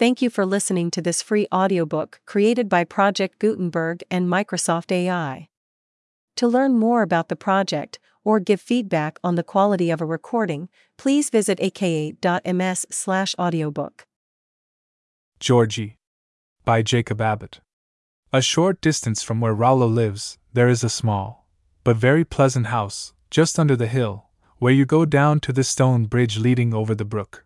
Thank you for listening to this free audiobook created by Project Gutenberg and Microsoft AI. To learn more about the project or give feedback on the quality of a recording, please visit aka.ms/audiobook. Georgie. By Jacob Abbott. A short distance from where Rollo lives, there is a small, but very pleasant house, just under the hill, where you go down to the stone bridge leading over the brook.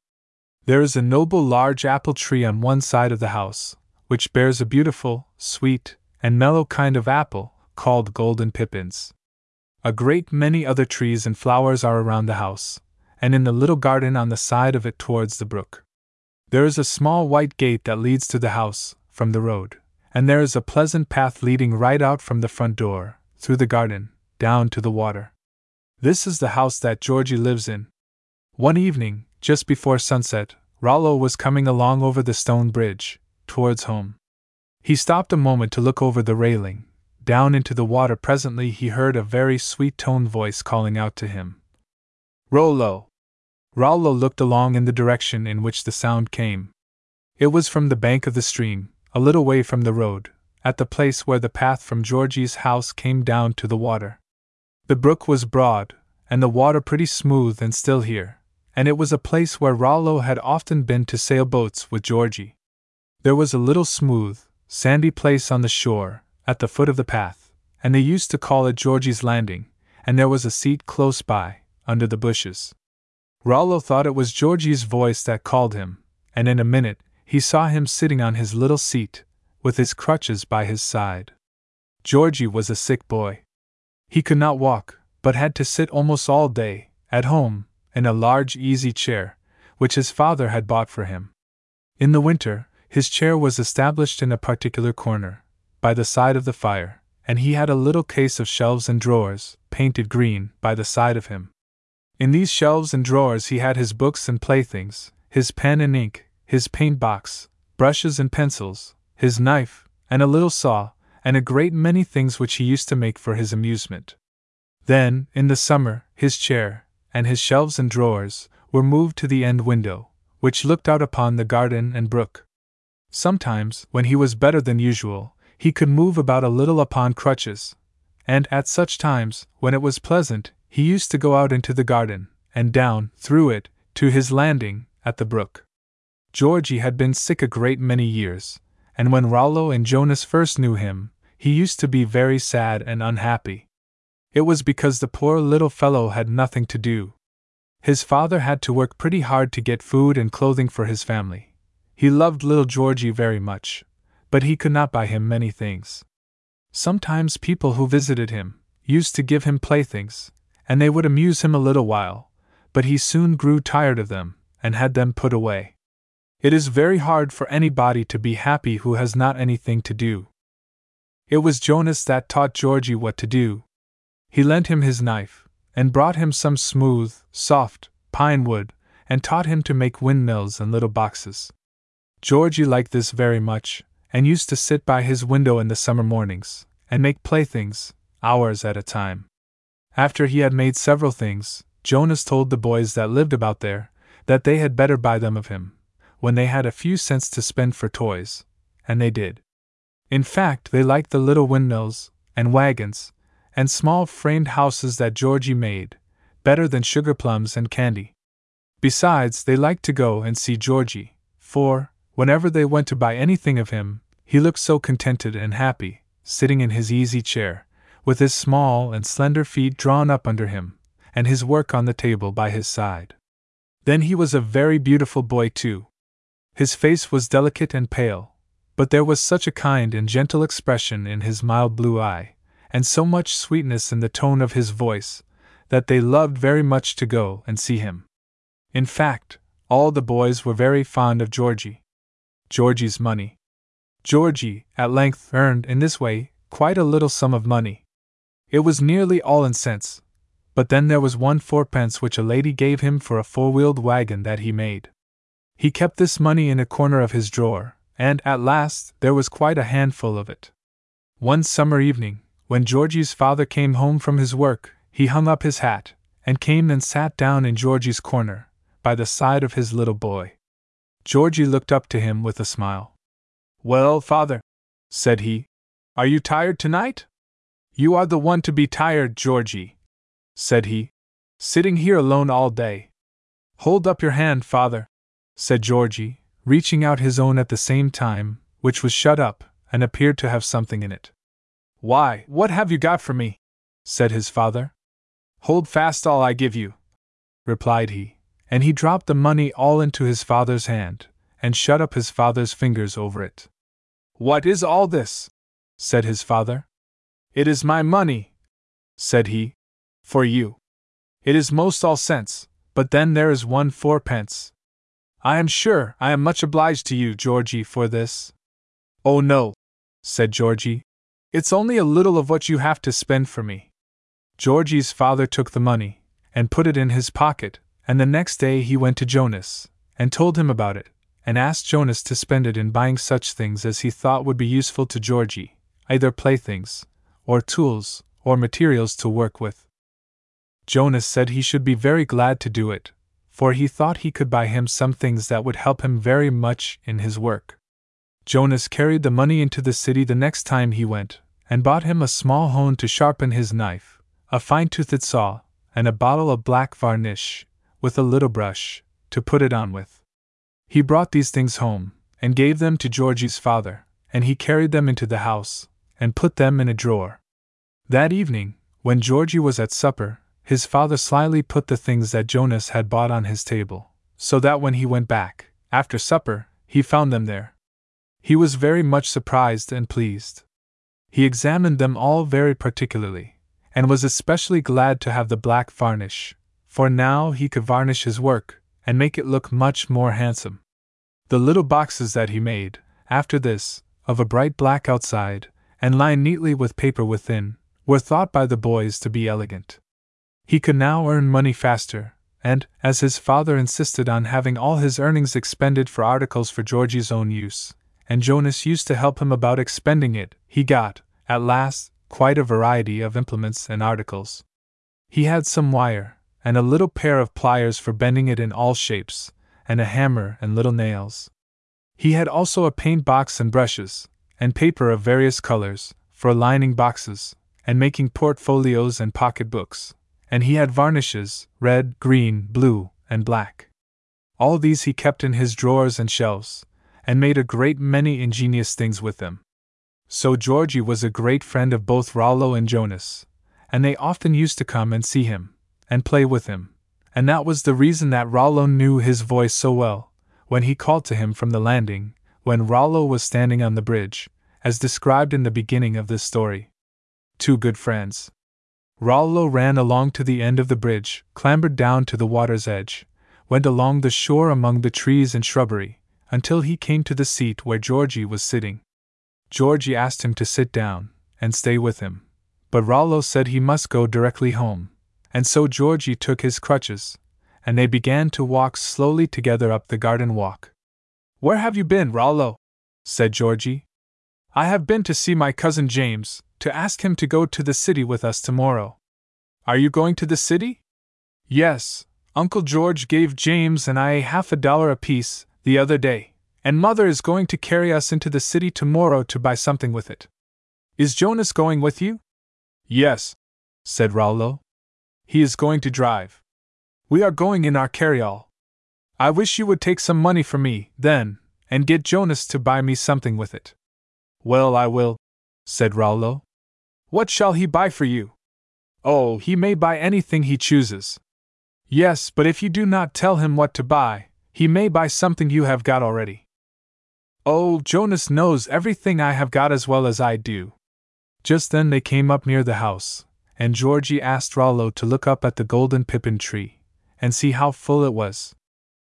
There is a noble large apple tree on one side of the house, which bears a beautiful, sweet, and mellow kind of apple, called golden pippins. A great many other trees and flowers are around the house, and in the little garden on the side of it towards the brook. There is a small white gate that leads to the house, from the road, and there is a pleasant path leading right out from the front door, through the garden, down to the water. This is the house that Georgie lives in. One evening, just before sunset, Rollo was coming along over the stone bridge, towards home. He stopped a moment to look over the railing. Down into the water presently he heard a very sweet toned voice calling out to him. Rollo! Rollo looked along in the direction in which the sound came. It was from the bank of the stream, a little way from the road, at the place where the path from Georgie's house came down to the water. The brook was broad, and the water pretty smooth and still here, and it was a place where Rollo had often been to sail boats with Georgie. There was a little smooth, sandy place on the shore, at the foot of the path, and they used to call it Georgie's Landing, and there was a seat close by, under the bushes. Rollo thought it was Georgie's voice that called him, and in a minute he saw him sitting on his little seat, with his crutches by his side. Georgie was a sick boy. He could not walk, but had to sit almost all day, at home, in a large easy chair, which his father had bought for him. In the winter, his chair was established in a particular corner, by the side of the fire, and he had a little case of shelves and drawers, painted green, by the side of him. In these shelves and drawers he had his books and playthings, his pen and ink, his paint box, brushes and pencils, his knife, and a little saw, and a great many things which he used to make for his amusement. Then, in the summer, his chair, and his shelves and drawers, were moved to the end window, which looked out upon the garden and brook. Sometimes, when he was better than usual, he could move about a little upon crutches, and at such times, when it was pleasant, he used to go out into the garden, and down, through it, to his landing, at the brook. Georgie had been sick a great many years, and when Rollo and Jonas first knew him, he used to be very sad and unhappy. It was because the poor little fellow had nothing to do. His father had to work pretty hard to get food and clothing for his family. He loved little Georgie very much, but he could not buy him many things. Sometimes people who visited him used to give him playthings, and they would amuse him a little while, but he soon grew tired of them and had them put away. It is very hard for anybody to be happy who has not anything to do. It was Jonas that taught Georgie what to do, he lent him his knife, and brought him some smooth, soft, pine wood, and taught him to make windmills and little boxes. Georgie liked this very much, and used to sit by his window in the summer mornings, and make playthings, hours at a time. After he had made several things, Jonas told the boys that lived about there that they had better buy them of him, when they had a few cents to spend for toys, and they did. In fact, they liked the little windmills, and wagons, and small framed houses that Georgie made, better than sugar plums and candy. Besides, they liked to go and see Georgie, for, whenever they went to buy anything of him, he looked so contented and happy, sitting in his easy chair, with his small and slender feet drawn up under him, and his work on the table by his side. Then he was a very beautiful boy, too. His face was delicate and pale, but there was such a kind and gentle expression in his mild blue eye, and so much sweetness in the tone of his voice, that they loved very much to go and see him. In fact, all the boys were very fond of Georgie. Georgie's money. Georgie, at length, earned in this way quite a little sum of money. It was nearly all in cents, but then there was one fourpence which a lady gave him for a four wheeled wagon that he made. He kept this money in a corner of his drawer, and at last there was quite a handful of it. One summer evening, when Georgie's father came home from his work, he hung up his hat, and came and sat down in Georgie's corner, by the side of his little boy. Georgie looked up to him with a smile. Well, father, said he, are you tired tonight? You are the one to be tired, Georgie, said he, sitting here alone all day. Hold up your hand, father, said Georgie, reaching out his own at the same time, which was shut up and appeared to have something in it. Why, what have you got for me? said his father. Hold fast all I give you, replied he, and he dropped the money all into his father's hand, and shut up his father's fingers over it. What is all this? said his father. It is my money, said he, for you. It is most all cents, but then there is one fourpence. I am sure I am much obliged to you, Georgie, for this. Oh no, said Georgie. It's only a little of what you have to spend for me. Georgie's father took the money, and put it in his pocket, and the next day he went to Jonas, and told him about it, and asked Jonas to spend it in buying such things as he thought would be useful to Georgie, either playthings, or tools, or materials to work with. Jonas said he should be very glad to do it, for he thought he could buy him some things that would help him very much in his work. Jonas carried the money into the city the next time he went, and bought him a small hone to sharpen his knife, a fine toothed saw, and a bottle of black varnish, with a little brush, to put it on with. He brought these things home, and gave them to Georgie's father, and he carried them into the house, and put them in a drawer. That evening, when Georgie was at supper, his father slyly put the things that Jonas had bought on his table, so that when he went back, after supper, he found them there. He was very much surprised and pleased. He examined them all very particularly, and was especially glad to have the black varnish, for now he could varnish his work, and make it look much more handsome. The little boxes that he made, after this, of a bright black outside, and lined neatly with paper within, were thought by the boys to be elegant. He could now earn money faster, and, as his father insisted on having all his earnings expended for articles for Georgie's own use, and Jonas used to help him about expending it, he got, at last, quite a variety of implements and articles. He had some wire, and a little pair of pliers for bending it in all shapes, and a hammer and little nails. He had also a paint box and brushes, and paper of various colors, for lining boxes, and making portfolios and pocket books, and he had varnishes red, green, blue, and black. All these he kept in his drawers and shelves, and made a great many ingenious things with them. So Georgie was a great friend of both Rollo and Jonas, and they often used to come and see him, and play with him, and that was the reason that Rollo knew his voice so well, when he called to him from the landing, when Rollo was standing on the bridge, as described in the beginning of this story. Two good friends. Rollo ran along to the end of the bridge, clambered down to the water's edge, went along the shore among the trees and shrubbery, until he came to the seat where Georgie was sitting. Georgie asked him to sit down and stay with him, but Rollo said he must go directly home, and so Georgie took his crutches, and they began to walk slowly together up the garden walk. Where have you been, Rollo? said Georgie. I have been to see my cousin James, to ask him to go to the city with us tomorrow. Are you going to the city? Yes, Uncle George gave James and I half a dollar apiece the other day, and Mother is going to carry us into the city tomorrow to buy something with it. Is Jonas going with you? Yes, said Rollo. He is going to drive. We are going in our carryall. I wish you would take some money for me, then, and get Jonas to buy me something with it. Well, I will, said Rollo. What shall he buy for you? Oh, he may buy anything he chooses. Yes, but if you do not tell him what to buy, he may buy something you have got already. Oh, Jonas knows everything I have got as well as I do. Just then they came up near the house, and Georgie asked Rollo to look up at the golden pippin tree, and see how full it was.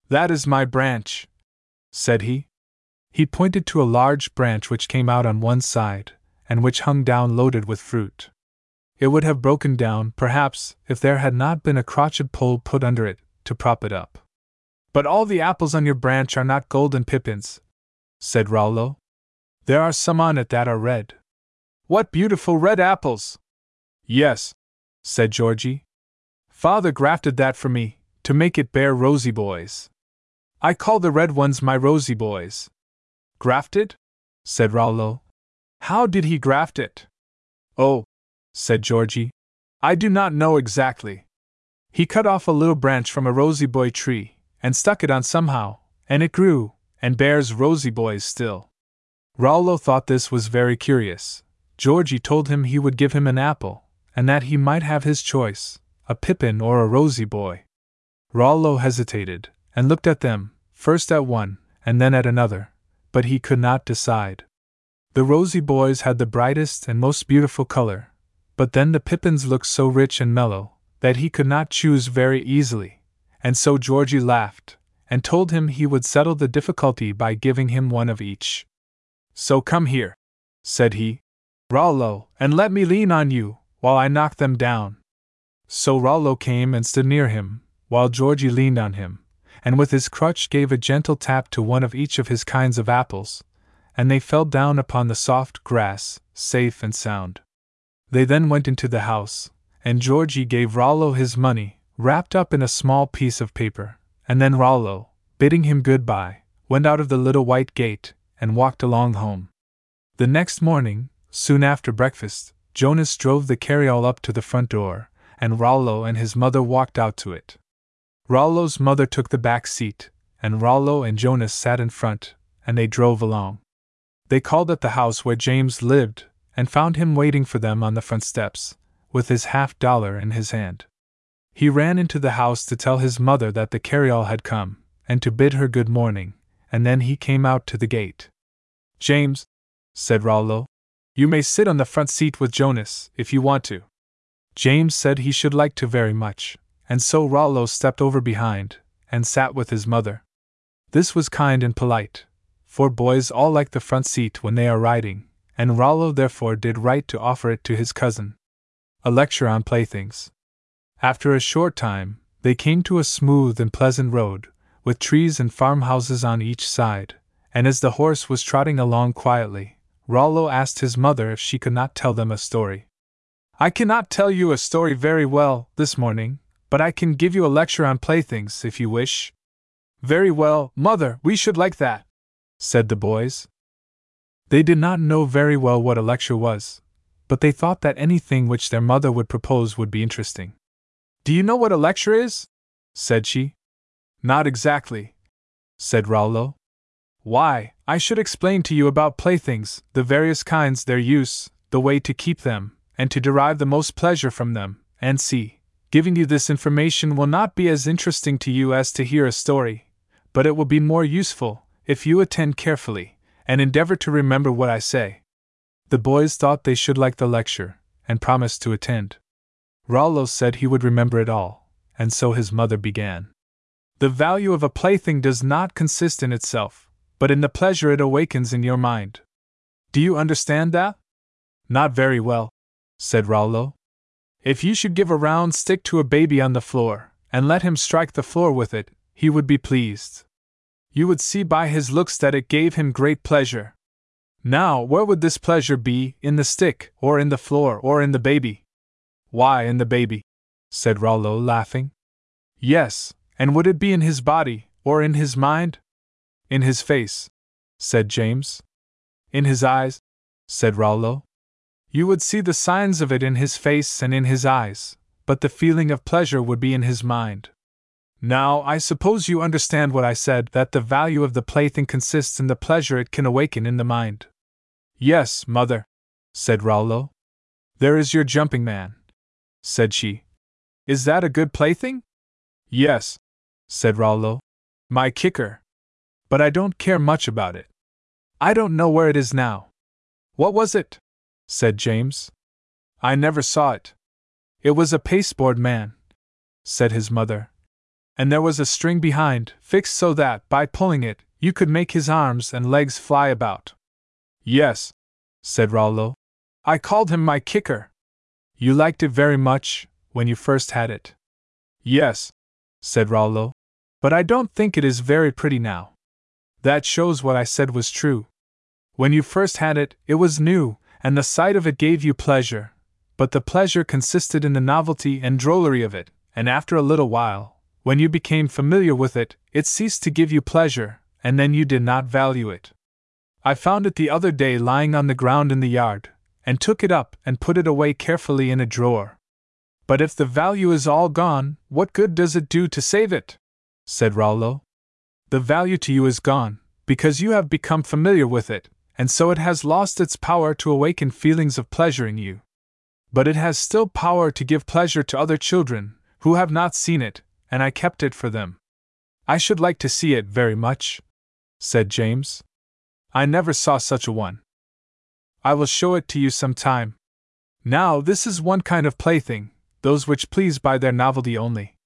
That is my branch, said he. He pointed to a large branch which came out on one side, and which hung down loaded with fruit. It would have broken down, perhaps, if there had not been a crotched pole put under it to prop it up. But all the apples on your branch are not golden pippins, said Rollo. There are some on it that are red. What beautiful red apples! Yes, said Georgie. Father grafted that for me, to make it bear rosy boys. I call the red ones my rosy boys. Grafted? said Rollo. How did he graft it? Oh, said Georgie, I do not know exactly. He cut off a little branch from a rosy boy tree, and stuck it on somehow, and it grew, and bears rosy boys still. Rollo thought this was very curious. Georgie told him he would give him an apple, and that he might have his choice, a pippin or a rosy boy. Rollo hesitated, and looked at them, first at one, and then at another, but he could not decide. The rosy boys had the brightest and most beautiful color, but then the pippins looked so rich and mellow that he could not choose very easily, and so Georgie laughed, and told him he would settle the difficulty by giving him one of each. So come here, said he, Rollo, and let me lean on you, while I knock them down. So Rollo came and stood near him, while Georgie leaned on him, and with his crutch gave a gentle tap to one of each of his kinds of apples, and they fell down upon the soft grass, safe and sound. They then went into the house, and Georgie gave Rollo his money, wrapped up in a small piece of paper, and then Rollo, bidding him good bye, went out of the little white gate and walked along home. The next morning, soon after breakfast, Jonas drove the carryall up to the front door, and Rollo and his mother walked out to it. Rollo's mother took the back seat, and Rollo and Jonas sat in front, and they drove along. They called at the house where James lived, and found him waiting for them on the front steps, with his half dollar in his hand. He ran into the house to tell his mother that the carryall had come, and to bid her good morning, and then he came out to the gate. James, said Rollo, you may sit on the front seat with Jonas, if you want to. James said he should like to very much, and so Rollo stepped over behind, and sat with his mother. This was kind and polite, for boys all like the front seat when they are riding, and Rollo therefore did right to offer it to his cousin. A lecture on playthings. After a short time, they came to a smooth and pleasant road, with trees and farmhouses on each side, and as the horse was trotting along quietly, Rollo asked his mother if she could not tell them a story. I cannot tell you a story very well this morning, but I can give you a lecture on playthings if you wish. Very well, mother, we should like that, said the boys. They did not know very well what a lecture was, but they thought that anything which their mother would propose would be interesting. Do you know what a lecture is? said she. Not exactly, said Rollo. Why, I should explain to you about playthings, the various kinds, their use, the way to keep them, and to derive the most pleasure from them, and see, giving you this information will not be as interesting to you as to hear a story, but it will be more useful, if you attend carefully, and endeavor to remember what I say. The boys thought they should like the lecture, and promised to attend. Rollo said he would remember it all, and so his mother began. The value of a plaything does not consist in itself, but in the pleasure it awakens in your mind. Do you understand that? Not very well, said Rollo. If you should give a round stick to a baby on the floor, and let him strike the floor with it, he would be pleased. You would see by his looks that it gave him great pleasure. Now, where would this pleasure be, in the stick, or in the floor, or in the baby? Why, in the baby, said Rollo, laughing. Yes, and would it be in his body, or in his mind? In his face, said James. In his eyes, said Rollo. You would see the signs of it in his face and in his eyes, but the feeling of pleasure would be in his mind. Now, I suppose you understand what I said that the value of the plaything consists in the pleasure it can awaken in the mind. Yes, mother, said Rollo. There is your jumping man, said she. Is that a good plaything? Yes, said Rollo. My kicker. But I don't care much about it. I don't know where it is now. What was it? said James. I never saw it. It was a pasteboard man, said his mother. And there was a string behind, fixed so that, by pulling it, you could make his arms and legs fly about. Yes, said Rollo. I called him my kicker. You liked it very much, when you first had it. Yes, said Rollo. But I don't think it is very pretty now. That shows what I said was true. When you first had it, it was new, and the sight of it gave you pleasure. But the pleasure consisted in the novelty and drollery of it, and after a little while, When you became familiar with it, it ceased to give you pleasure, and then you did not value it. I found it the other day lying on the ground in the yard, and took it up and put it away carefully in a drawer. But if the value is all gone, what good does it do to save it? said Rollo. The value to you is gone, because you have become familiar with it, and so it has lost its power to awaken feelings of pleasure in you. But it has still power to give pleasure to other children, who have not seen it, and I kept it for them. I should like to see it very much, said James. I never saw such a one. I will show it to you some time. Now, this is one kind of plaything, those which please by their novelty only.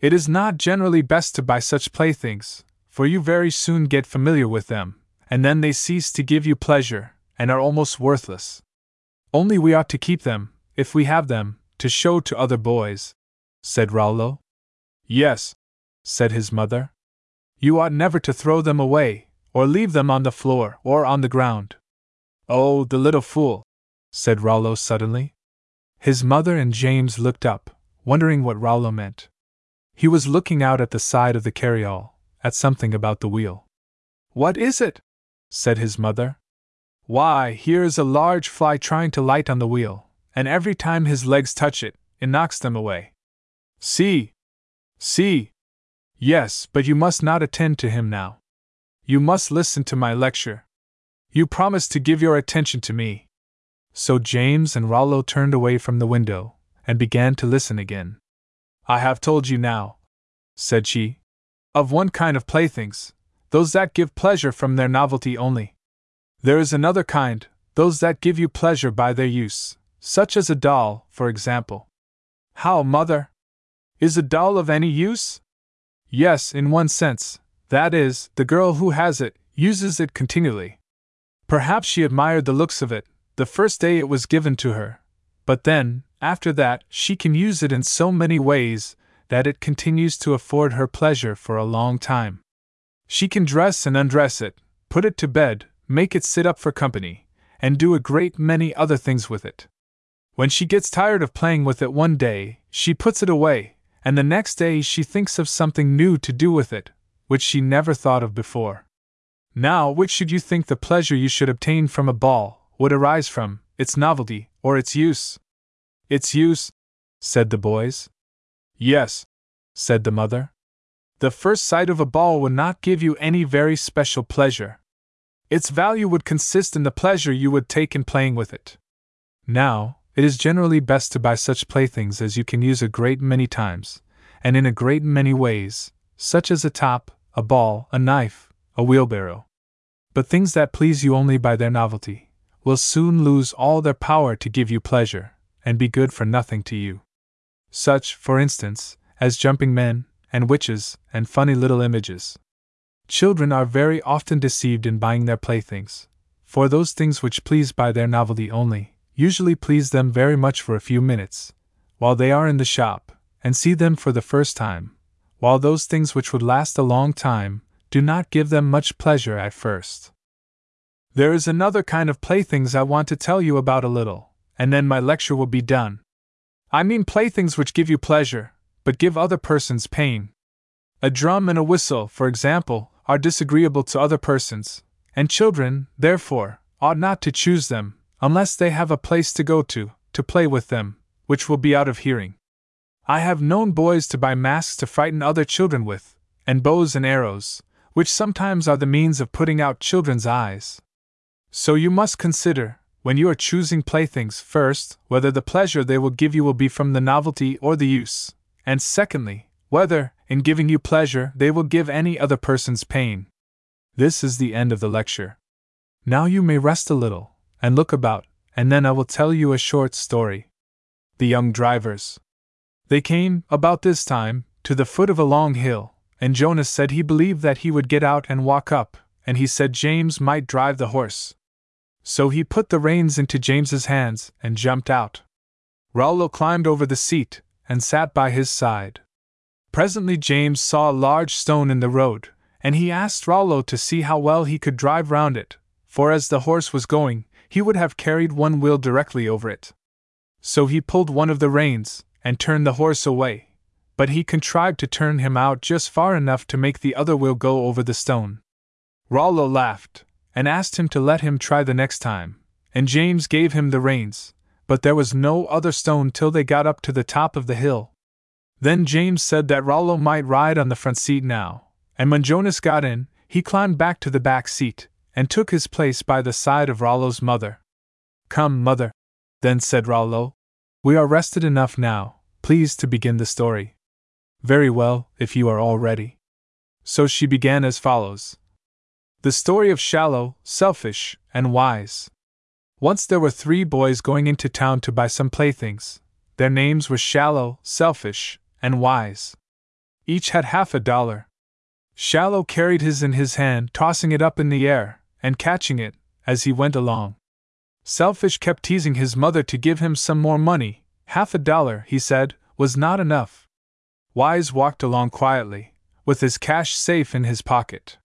It is not generally best to buy such playthings, for you very soon get familiar with them, and then they cease to give you pleasure, and are almost worthless. Only we ought to keep them, if we have them, to show to other boys, said Rollo. Yes, said his mother. You ought never to throw them away, or leave them on the floor or on the ground. Oh, the little fool, said Rollo suddenly. His mother and James looked up, wondering what Rollo meant. He was looking out at the side of the carryall, at something about the wheel. What is it? said his mother. Why, here is a large fly trying to light on the wheel, and every time his legs touch it, it knocks them away. See! See! Yes, but you must not attend to him now. You must listen to my lecture. You promised to give your attention to me. So James and Rollo turned away from the window, and began to listen again. I have told you now, said she, of one kind of playthings, those that give pleasure from their novelty only. There is another kind, those that give you pleasure by their use, such as a doll, for example. How, mother? Is a doll of any use? Yes, in one sense, that is, the girl who has it uses it continually. Perhaps she admired the looks of it, the first day it was given to her, but then, after that, she can use it in so many ways that it continues to afford her pleasure for a long time. She can dress and undress it, put it to bed, make it sit up for company, and do a great many other things with it. When she gets tired of playing with it one day, she puts it away, and the next day she thinks of something new to do with it, which she never thought of before. Now, which should you think the pleasure you should obtain from a ball would arise from, its novelty, or its use? Its use, said the boys. Yes, said the mother. The first sight of a ball would not give you any very special pleasure. Its value would consist in the pleasure you would take in playing with it. Now, it is generally best to buy such playthings as you can use a great many times, and in a great many ways, such as a top, a ball, a knife, a wheelbarrow. But things that please you only by their novelty will soon lose all their power to give you pleasure, and be good for nothing to you. Such, for instance, as jumping men, and witches, and funny little images. Children are very often deceived in buying their playthings, for those things which please by their novelty only usually please them very much for a few minutes, while they are in the shop, and see them for the first time, while those things which would last a long time do not give them much pleasure at first. There is another kind of playthings I want to tell you about a little, and then my lecture will be done. I mean playthings which give you pleasure, but give other persons pain. A drum and a whistle, for example, are disagreeable to other persons, and children, therefore, ought not to choose them, unless they have a place to go to, to play with them, which will be out of hearing. I have known boys to buy masks to frighten other children with, and bows and arrows, which sometimes are the means of putting out children's eyes. So you must consider, when you are choosing playthings, first, whether the pleasure they will give you will be from the novelty or the use and secondly, whether, in giving you pleasure, they will give any other persons pain. This is the end of the lecture. Now you may rest a little, and look about, and then I will tell you a short story. The Young Drivers. They came, about this time, to the foot of a long hill, and Jonas said he believed that he would get out and walk up, and he said James might drive the horse. So he put the reins into James's hands and jumped out. Rollo climbed over the seat, and sat by his side. Presently James saw a large stone in the road, and he asked Rollo to see how well he could drive round it, for as the horse was going, he would have carried one wheel directly over it. So he pulled one of the reins, and turned the horse away, but he contrived to turn him out just far enough to make the other wheel go over the stone. Rollo laughed, and asked him to let him try the next time, and James gave him the reins, but there was no other stone till they got up to the top of the hill. Then James said that Rollo might ride on the front seat now, and when Jonas got in, he climbed back to the back seat, and took his place by the side of Rollo's mother. Come, mother, then said Rollo. We are rested enough now, please to begin the story. Very well, if you are all ready. So she began as follows The story of Shallow, Selfish, and Wise. Once there were three boys going into town to buy some playthings. Their names were Shallow, Selfish, and Wise. Each had half a dollar. Shallow carried his in his hand, tossing it up in the air, and catching it, as he went along. Selfish kept teasing his mother to give him some more money. Half a dollar, he said, was not enough. Wise walked along quietly, with his cash safe in his pocket.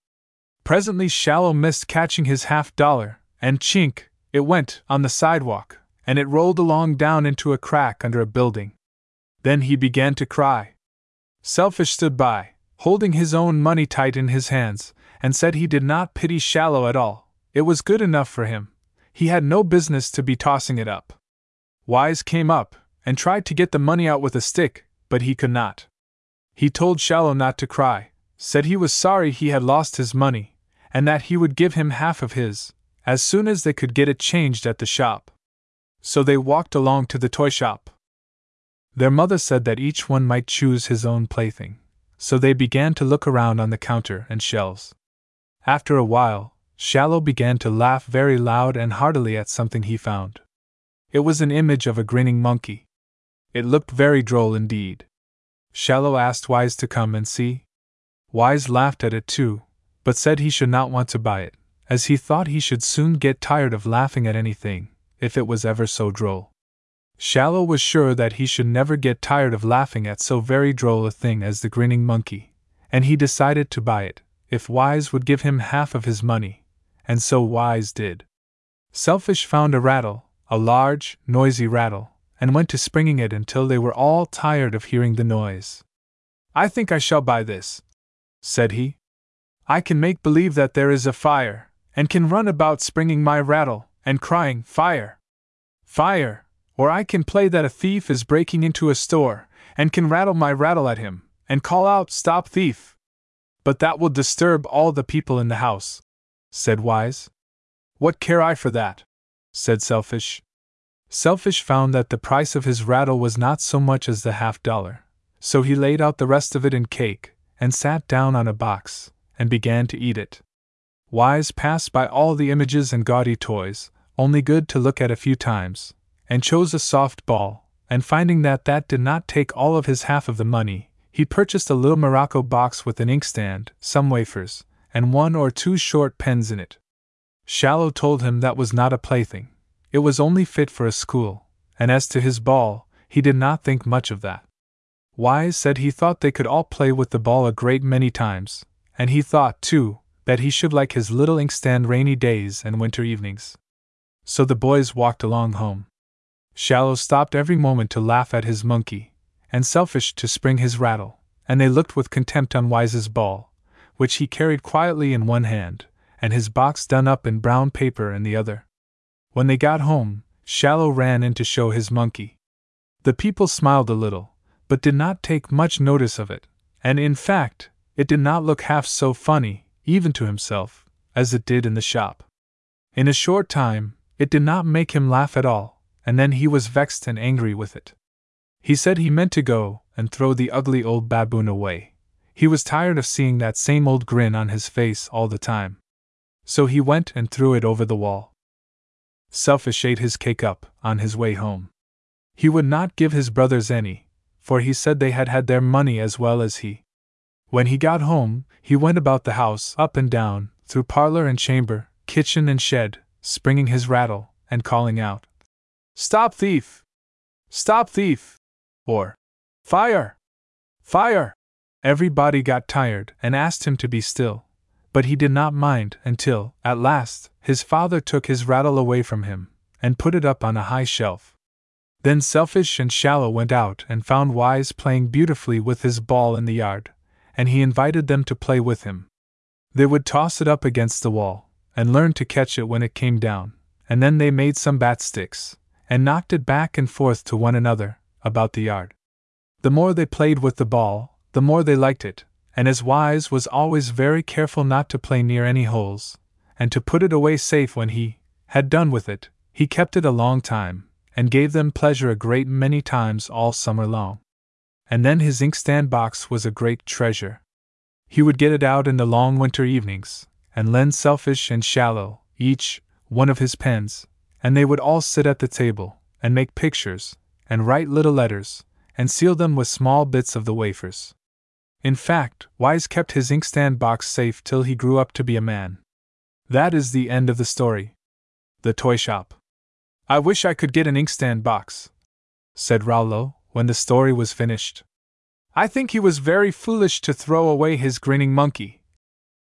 Presently, Shallow missed catching his half dollar, and chink, it went on the sidewalk, and it rolled along down into a crack under a building. Then he began to cry. Selfish stood by, holding his own money tight in his hands, and said he did not pity Shallow at all, it was good enough for him. He had no business to be tossing it up. Wise came up, and tried to get the money out with a stick, but he could not. He told Shallow not to cry, said he was sorry he had lost his money, and that he would give him half of his, as soon as they could get it changed at the shop. So they walked along to the toy shop. Their mother said that each one might choose his own plaything, so they began to look around on the counter and shelves. After a while, Shallow began to laugh very loud and heartily at something he found. It was an image of a grinning monkey. It looked very droll indeed. Shallow asked Wise to come and see. Wise laughed at it too, but said he should not want to buy it, as he thought he should soon get tired of laughing at anything, if it was ever so droll. Shallow was sure that he should never get tired of laughing at so very droll a thing as the grinning monkey, and he decided to buy it, if Wise would give him half of his money, and so Wise did. Selfish found a rattle, a large, noisy rattle, and went to springing it until they were all tired of hearing the noise. I think I shall buy this, said he. I can make believe that there is a fire, and can run about springing my rattle, and crying, Fire! Fire! Or I can play that a thief is breaking into a store, and can rattle my rattle at him, and call out, Stop thief! But that will disturb all the people in the house, said Wise. What care I for that? said Selfish. Selfish found that the price of his rattle was not so much as the half dollar, so he laid out the rest of it in cake, and sat down on a box, and began to eat it. Wise passed by all the images and gaudy toys, only good to look at a few times, and chose a soft ball, and finding that that did not take all of his half of the money, he purchased a little morocco box with an inkstand, some wafers, and one or two short pens in it. Shallow told him that was not a plaything, it was only fit for a school, and as to his ball, he did not think much of that. Wise said he thought they could all play with the ball a great many times, and he thought, too, that he should like his little inkstand rainy days and winter evenings. So the boys walked along home. Shallow stopped every moment to laugh at his monkey, and selfish to spring his rattle, and they looked with contempt on Wise's ball, which he carried quietly in one hand, and his box done up in brown paper in the other. When they got home, Shallow ran in to show his monkey. The people smiled a little, but did not take much notice of it, and in fact, it did not look half so funny, even to himself, as it did in the shop. In a short time, it did not make him laugh at all, and then he was vexed and angry with it. He said he meant to go and throw the ugly old baboon away. He was tired of seeing that same old grin on his face all the time. So he went and threw it over the wall. Selfish ate his cake up on his way home. He would not give his brothers any, for he said they had had their money as well as he. When he got home, he went about the house, up and down, through parlor and chamber, kitchen and shed, springing his rattle, and calling out, Stop thief! Stop thief! or Fire! Fire! Everybody got tired and asked him to be still, but he did not mind until, at last, his father took his rattle away from him and put it up on a high shelf. Then Selfish and Shallow went out and found Wise playing beautifully with his ball in the yard, and he invited them to play with him. They would toss it up against the wall, and learn to catch it when it came down, and then they made some bat sticks, and knocked it back and forth to one another, about the yard. The more they played with the ball, the more they liked it, and as Wise was always very careful not to play near any holes, and to put it away safe when he had done with it, he kept it a long time, and gave them pleasure a great many times all summer long. And then his inkstand box was a great treasure. He would get it out in the long winter evenings, and lend Selfish and Shallow, each, one of his pens, and they would all sit at the table, and make pictures, and write little letters, and seal them with small bits of the wafers. In fact, Wise kept his inkstand box safe till he grew up to be a man. That is the end of the story. The toy shop. I wish I could get an inkstand box, said Rollo, when the story was finished. I think he was very foolish to throw away his grinning monkey,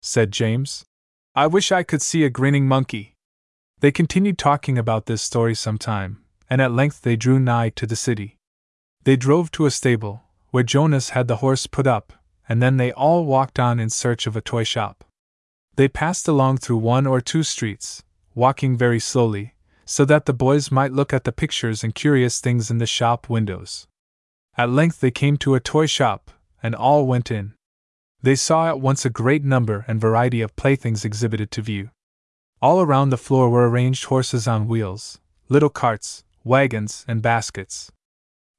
said James. I wish I could see a grinning monkey. They continued talking about this story some time, and at length they drew nigh to the city. They drove to a stable, where Jonas had the horse put up, and then they all walked on in search of a toy shop. They passed along through one or two streets, walking very slowly, so that the boys might look at the pictures and curious things in the shop windows. At length they came to a toy shop, and all went in. They saw at once a great number and variety of playthings exhibited to view. All around the floor were arranged horses on wheels, little carts, wagons, and baskets.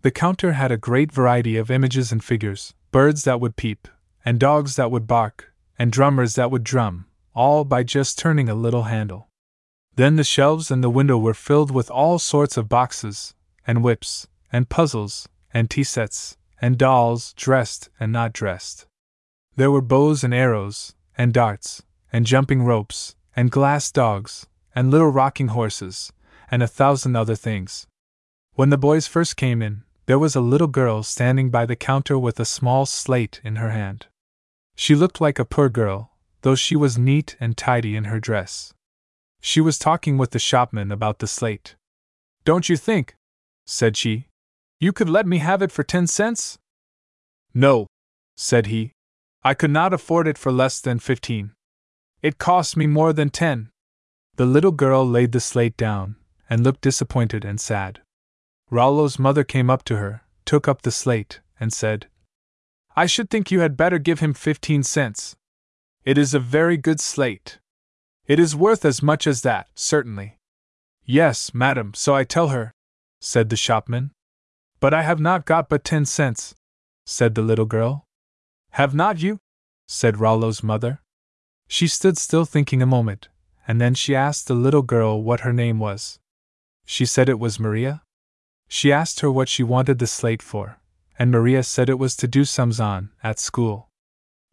The counter had a great variety of images and figures, birds that would peep, and dogs that would bark, and drummers that would drum, all by just turning a little handle. Then the shelves and the window were filled with all sorts of boxes, and whips, and puzzles, and tea sets, and dolls, dressed and not dressed. There were bows and arrows, and darts, and jumping ropes, and glass dogs, and little rocking horses, and a thousand other things. When the boys first came in, there was a little girl standing by the counter with a small slate in her hand. She looked like a poor girl, though she was neat and tidy in her dress. She was talking with the shopman about the slate. Don't you think, said she, you could let me have it for ten cents? No, said he. I could not afford it for less than fifteen. It cost me more than ten. The little girl laid the slate down, and looked disappointed and sad. Rollo's mother came up to her, took up the slate, and said, I should think you had better give him fifteen cents. It is a very good slate. It is worth as much as that, certainly. Yes, madam, so I tell her, said the shopman. But I have not got but ten cents, said the little girl. Have not you? said Rollo's mother. She stood still thinking a moment, and then she asked the little girl what her name was. She said it was Maria. She asked her what she wanted the slate for, and Maria said it was to do sums on, at school.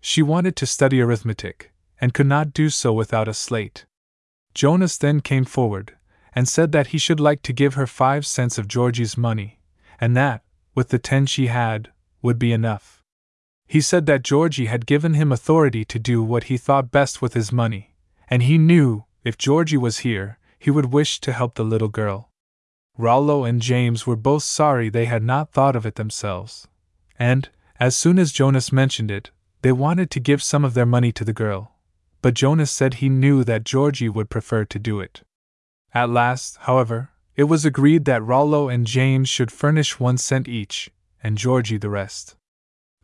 She wanted to study arithmetic, and could not do so without a slate. Jonas then came forward, and said that he should like to give her five cents of Georgie's money, and that, with the ten she had, would be enough. He said that Georgie had given him authority to do what he thought best with his money, and he knew, if Georgie was here, he would wish to help the little girl. Rollo and James were both sorry they had not thought of it themselves, and, as soon as Jonas mentioned it, they wanted to give some of their money to the girl. But Jonas said he knew that Georgie would prefer to do it. At last, however, it was agreed that Rollo and James should furnish one cent each, and Georgie the rest.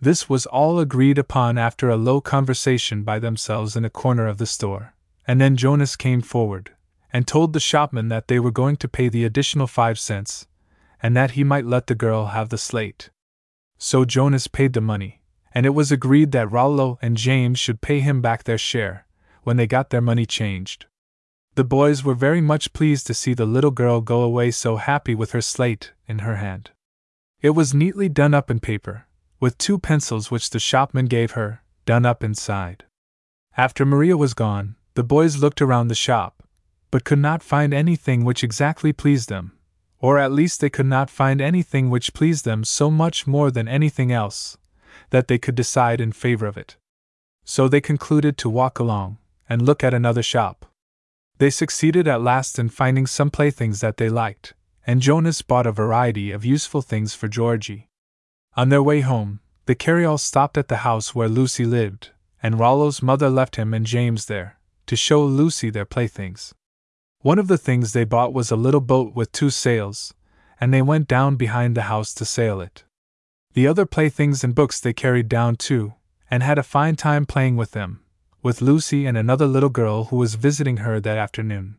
This was all agreed upon after a low conversation by themselves in a corner of the store, and then Jonas came forward, and told the shopman that they were going to pay the additional five cents, and that he might let the girl have the slate. So Jonas paid the money, and it was agreed that Rollo and James should pay him back their share, when they got their money changed. The boys were very much pleased to see the little girl go away so happy with her slate in her hand. It was neatly done up in paper, with two pencils which the shopman gave her, done up inside. After Maria was gone, the boys looked around the shop, but could not find anything which exactly pleased them, or at least they could not find anything which pleased them so much more than anything else, that they could decide in favor of it. So they concluded to walk along, and look at another shop. They succeeded at last in finding some playthings that they liked, and Jonas bought a variety of useful things for Georgie. On their way home, the carryall stopped at the house where Lucy lived, and Rollo's mother left him and James there, to show Lucy their playthings. One of the things they bought was a little boat with two sails, and they went down behind the house to sail it. The other playthings and books they carried down too, and had a fine time playing with them, with Lucy and another little girl who was visiting her that afternoon.